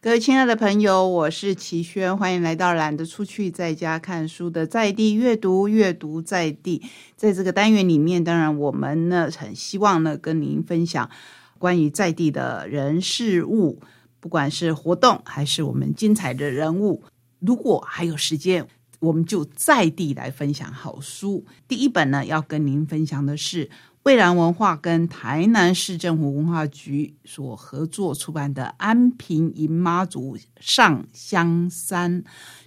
各位亲爱的朋友，我是齐轩，欢迎来到懒得出去在家看书的在地阅读，阅读在地。在这个单元里面，当然我们呢很希望呢跟您分享关于在地的人事物，不管是活动还是我们精彩的人物。如果还有时间，我们就在地来分享好书。第一本呢，要跟您分享的是。蔚蓝文化跟台南市政府文化局所合作出版的《安平银妈祖上香山》，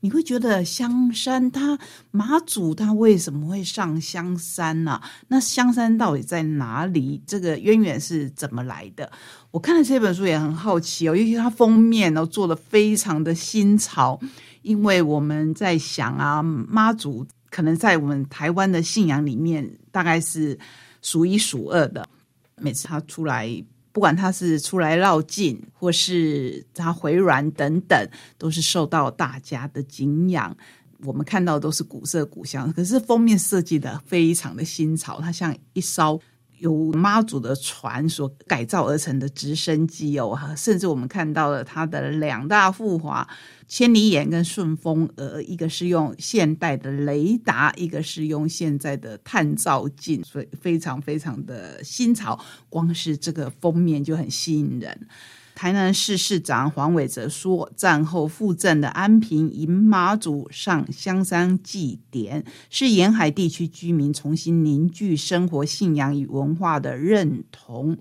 你会觉得香山它妈祖它为什么会上香山呢？那香山到底在哪里？这个渊源是怎么来的？我看了这本书也很好奇哦，尤其它封面哦做的非常的新潮，因为我们在想啊，妈祖可能在我们台湾的信仰里面大概是。数一数二的，每次他出来，不管他是出来绕境，或是他回銮等等，都是受到大家的敬仰。我们看到都是古色古香，可是封面设计的非常的新潮，它像一艘。由妈祖的船所改造而成的直升机哦，甚至我们看到了它的两大富华千里眼跟顺风耳，一个是用现代的雷达，一个是用现在的探照镜，所以非常非常的新潮。光是这个封面就很吸引人。台南市市长黄伟哲说：“战后复振的安平迎妈祖上香山祭典，是沿海地区居民重新凝聚生活信仰与文化的认同。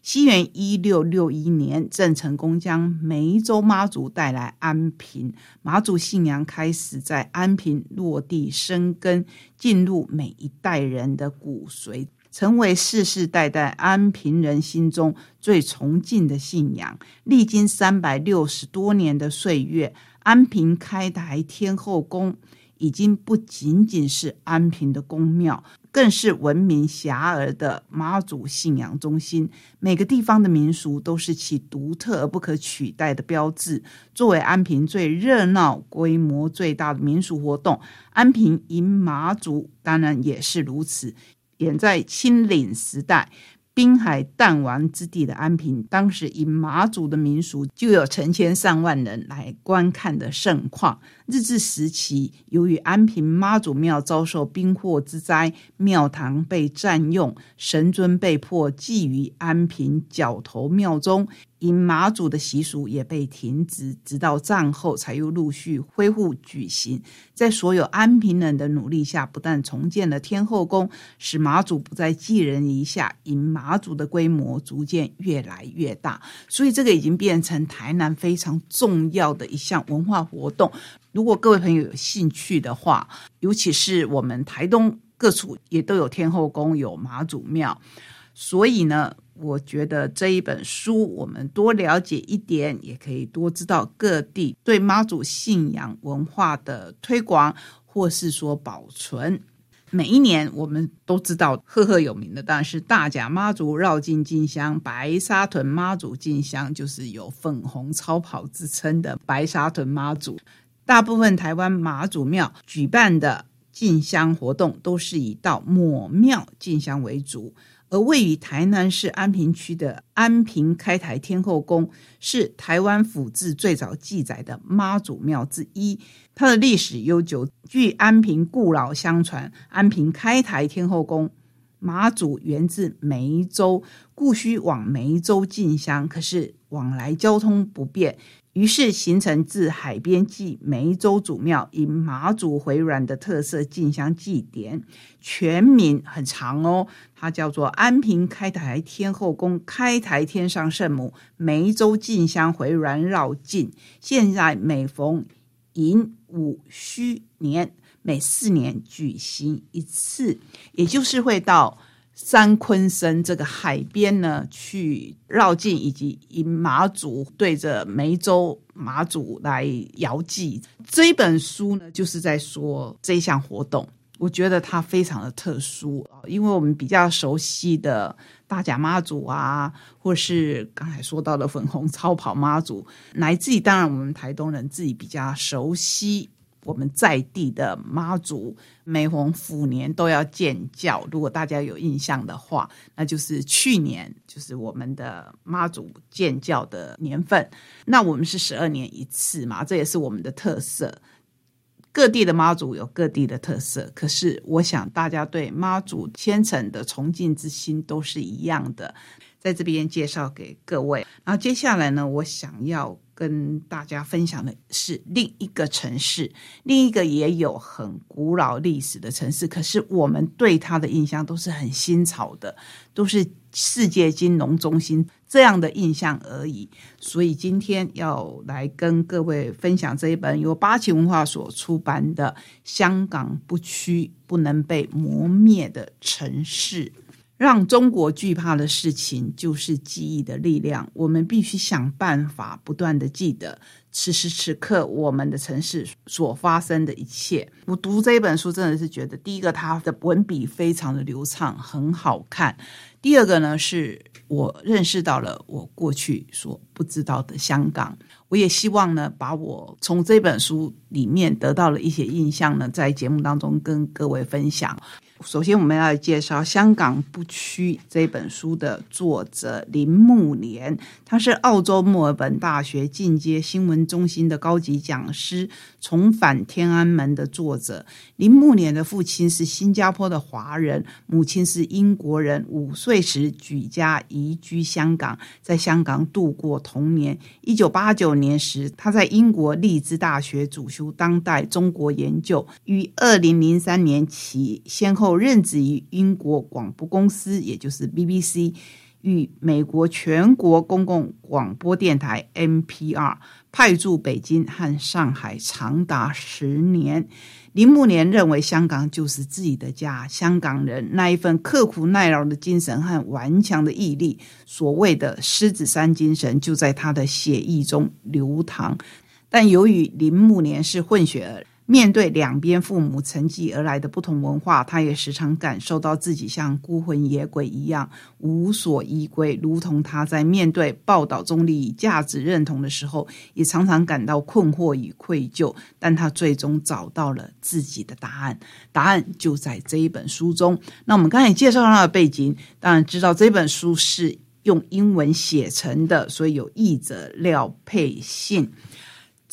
西元一六六一年，郑成功将梅州妈祖带来安平，妈祖信仰开始在安平落地生根，进入每一代人的骨髓。”成为世世代代安平人心中最崇敬的信仰。历经三百六十多年的岁月，安平开台天后宫已经不仅仅是安平的宫庙，更是闻名遐迩的妈祖信仰中心。每个地方的民俗都是其独特而不可取代的标志。作为安平最热闹、规模最大的民俗活动，安平迎妈祖当然也是如此。远在清岭时代。滨海弹丸之地的安平，当时以马祖的民俗，就有成千上万人来观看的盛况。日治时期，由于安平妈祖庙遭受兵祸之灾，庙堂被占用，神尊被迫寄于安平角头庙中，因马祖的习俗也被停止，直到战后才又陆续恢复举行。在所有安平人的努力下，不但重建了天后宫，使马祖不再寄人篱下，因马。马祖的规模逐渐越来越大，所以这个已经变成台南非常重要的一项文化活动。如果各位朋友有兴趣的话，尤其是我们台东各处也都有天后宫、有马祖庙，所以呢，我觉得这一本书我们多了解一点，也可以多知道各地对妈祖信仰文化的推广，或是说保存。每一年，我们都知道赫赫有名的，当然是大甲妈祖绕境进香，白沙屯妈祖进香，就是有粉红超跑之称的白沙屯妈祖。大部分台湾妈祖庙举办的进香活动，都是以到抹庙进香为主。而位于台南市安平区的安平开台天后宫，是台湾府志最早记载的妈祖庙之一。它的历史悠久，据安平故老相传，安平开台天后宫妈祖源自梅州，故需往梅州进香，可是往来交通不便。于是形成自海边祭梅州祖庙，以马祖回銮的特色进香祭典，全名很长哦，它叫做安平开台天后宫开台天上圣母梅州进香回銮绕境。现在每逢寅午戌年，每四年举行一次，也就是会到。三昆生这个海边呢，去绕境，以及以马祖对着梅州马祖来遥祭。这一本书呢，就是在说这一项活动。我觉得它非常的特殊啊，因为我们比较熟悉的大甲妈祖啊，或是刚才说到的粉红超跑妈祖，来自于当然我们台东人自己比较熟悉。我们在地的妈祖每逢虎年都要建教。如果大家有印象的话，那就是去年就是我们的妈祖建教的年份。那我们是十二年一次嘛，这也是我们的特色。各地的妈祖有各地的特色，可是我想大家对妈祖虔诚的崇敬之心都是一样的。在这边介绍给各位，然后接下来呢，我想要跟大家分享的是另一个城市，另一个也有很古老历史的城市，可是我们对它的印象都是很新潮的，都是世界金融中心这样的印象而已。所以今天要来跟各位分享这一本由八旗文化所出版的《香港不屈不能被磨灭的城市》。让中国惧怕的事情，就是记忆的力量。我们必须想办法，不断的记得此时此刻我们的城市所发生的一切。我读这本书，真的是觉得，第一个，它的文笔非常的流畅，很好看；第二个呢，是我认识到了我过去所不知道的香港。我也希望呢，把我从这本书里面得到了一些印象呢，在节目当中跟各位分享。首先，我们要介绍《香港不屈》这本书的作者林木莲，他是澳洲墨尔本大学进阶新闻中心的高级讲师，《重返天安门》的作者林木莲的父亲是新加坡的华人，母亲是英国人。五岁时举家移居香港，在香港度过童年。一九八九年时，他在英国利兹大学主修当代中国研究，于二零零三年起先后任职于英国广播公司，也就是 BBC，与美国全国公共广播电台 NPR 派驻北京和上海长达十年。林木年认为，香港就是自己的家，香港人那一份刻苦耐劳的精神和顽强的毅力，所谓的狮子山精神，就在他的血液中流淌。但由于林木年是混血儿。面对两边父母承继而来的不同文化，他也时常感受到自己像孤魂野鬼一样无所依归，如同他在面对报道中立价值认同的时候，也常常感到困惑与愧疚。但他最终找到了自己的答案，答案就在这一本书中。那我们刚才介绍他的背景，当然知道这本书是用英文写成的，所以有译者廖佩信。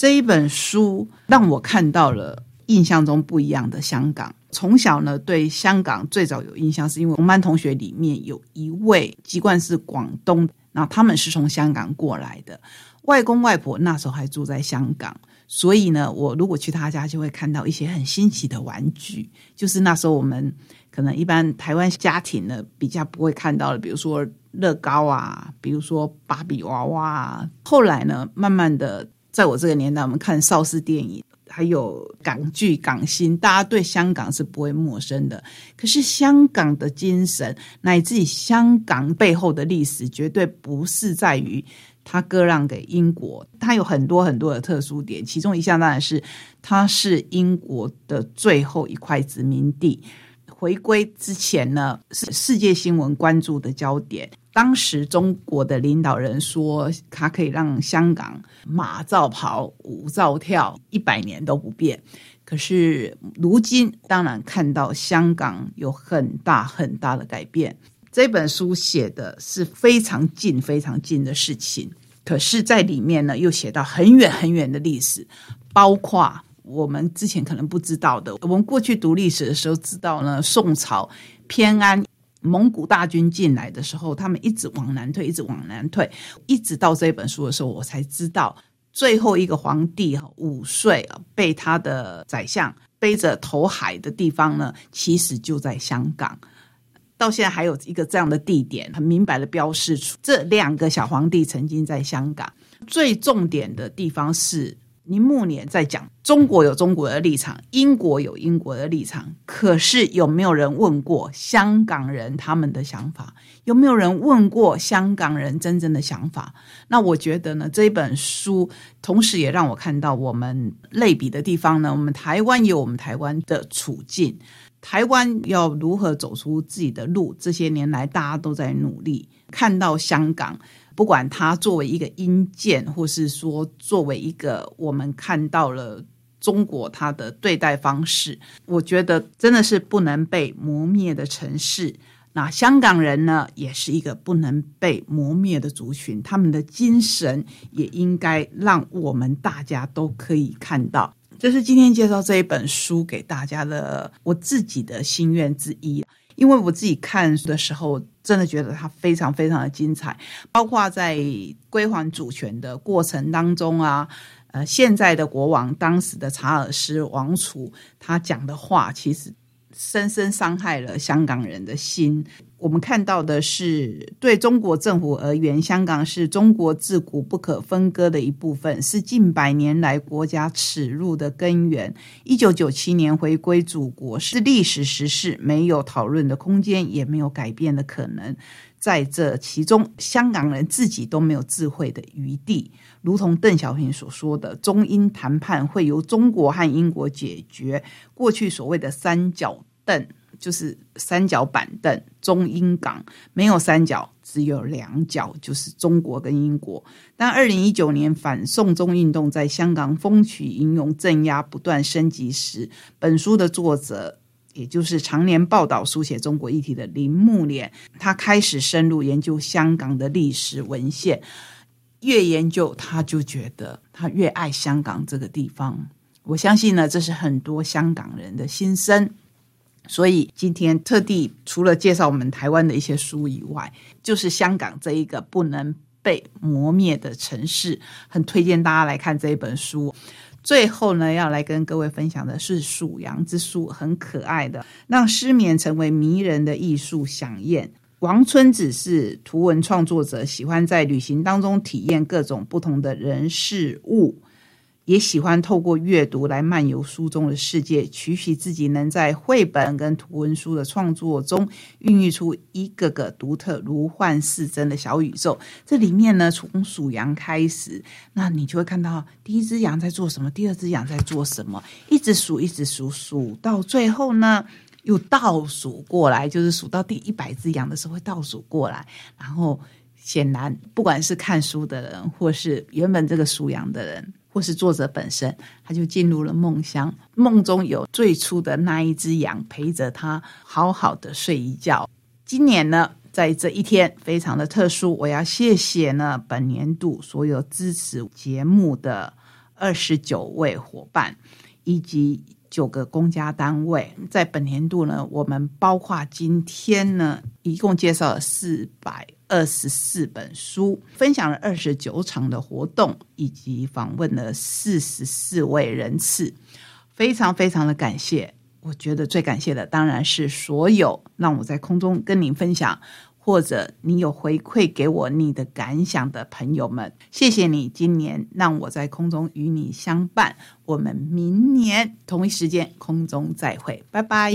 这一本书让我看到了印象中不一样的香港。从小呢，对香港最早有印象，是因为同班同学里面有一位籍贯是广东，然后他们是从香港过来的，外公外婆那时候还住在香港，所以呢，我如果去他家，就会看到一些很新奇的玩具，就是那时候我们可能一般台湾家庭呢比较不会看到的，比如说乐高啊，比如说芭比娃娃啊。后来呢，慢慢的。在我这个年代，我们看邵氏电影，还有港剧、港星，大家对香港是不会陌生的。可是香港的精神，乃至于香港背后的历史，绝对不是在于它割让给英国。它有很多很多的特殊点，其中一项当然是它是英国的最后一块殖民地。回归之前呢，是世界新闻关注的焦点。当时中国的领导人说，他可以让香港马照跑，舞照跳，一百年都不变。可是如今，当然看到香港有很大很大的改变。这本书写的是非常近、非常近的事情，可是，在里面呢，又写到很远很远的历史，包括我们之前可能不知道的。我们过去读历史的时候，知道呢，宋朝偏安。蒙古大军进来的时候，他们一直往南退，一直往南退，一直到这本书的时候，我才知道最后一个皇帝五岁被他的宰相背着投海的地方呢，其实就在香港。到现在还有一个这样的地点，很明白的标示出这两个小皇帝曾经在香港。最重点的地方是。林木年在讲中国有中国的立场，英国有英国的立场。可是有没有人问过香港人他们的想法？有没有人问过香港人真正的想法？那我觉得呢，这一本书同时也让我看到我们类比的地方呢。我们台湾有我们台湾的处境，台湾要如何走出自己的路？这些年来大家都在努力。看到香港。不管它作为一个阴间，或是说作为一个我们看到了中国它的对待方式，我觉得真的是不能被磨灭的城市。那香港人呢，也是一个不能被磨灭的族群，他们的精神也应该让我们大家都可以看到。这是今天介绍这一本书给大家的我自己的心愿之一，因为我自己看书的时候，真的觉得他非常非常的精彩，包括在归还主权的过程当中啊。呃，现在的国王，当时的查尔斯王储，他讲的话其实深深伤害了香港人的心。我们看到的是，对中国政府而言，香港是中国自古不可分割的一部分，是近百年来国家耻辱的根源。一九九七年回归祖国是历史时事，没有讨论的空间，也没有改变的可能。在这其中，香港人自己都没有智慧的余地。如同邓小平所说的，中英谈判会由中国和英国解决。过去所谓的三角凳，就是三角板凳，中英港没有三角，只有两角，就是中国跟英国。但二零一九年反送中运动在香港风起云涌、镇压不断升级时，本书的作者。也就是常年报道书写中国议题的林木莲，他开始深入研究香港的历史文献，越研究他就觉得他越爱香港这个地方。我相信呢，这是很多香港人的心声。所以今天特地除了介绍我们台湾的一些书以外，就是香港这一个不能被磨灭的城市，很推荐大家来看这一本书。最后呢，要来跟各位分享的是《属羊之书》，很可爱的，让失眠成为迷人的艺术飨宴。王春子是图文创作者，喜欢在旅行当中体验各种不同的人事物。也喜欢透过阅读来漫游书中的世界，取许自己能在绘本跟图文书的创作中孕育出一个个独特如幻似真的小宇宙。这里面呢，从数羊开始，那你就会看到第一只羊在做什么，第二只羊在做什么，一直数，一直数，数到最后呢，又倒数过来，就是数到第一百只羊的时候会倒数过来。然后，显然不管是看书的人，或是原本这个属羊的人。或是作者本身，他就进入了梦乡，梦中有最初的那一只羊陪着他，好好的睡一觉。今年呢，在这一天非常的特殊，我要谢谢呢本年度所有支持节目的二十九位伙伴，以及九个公家单位。在本年度呢，我们包括今天呢，一共介绍了四百。二十四本书，分享了二十九场的活动，以及访问了四十四位人次，非常非常的感谢。我觉得最感谢的当然是所有让我在空中跟您分享，或者你有回馈给我你的感想的朋友们。谢谢你今年让我在空中与你相伴。我们明年同一时间空中再会，拜拜。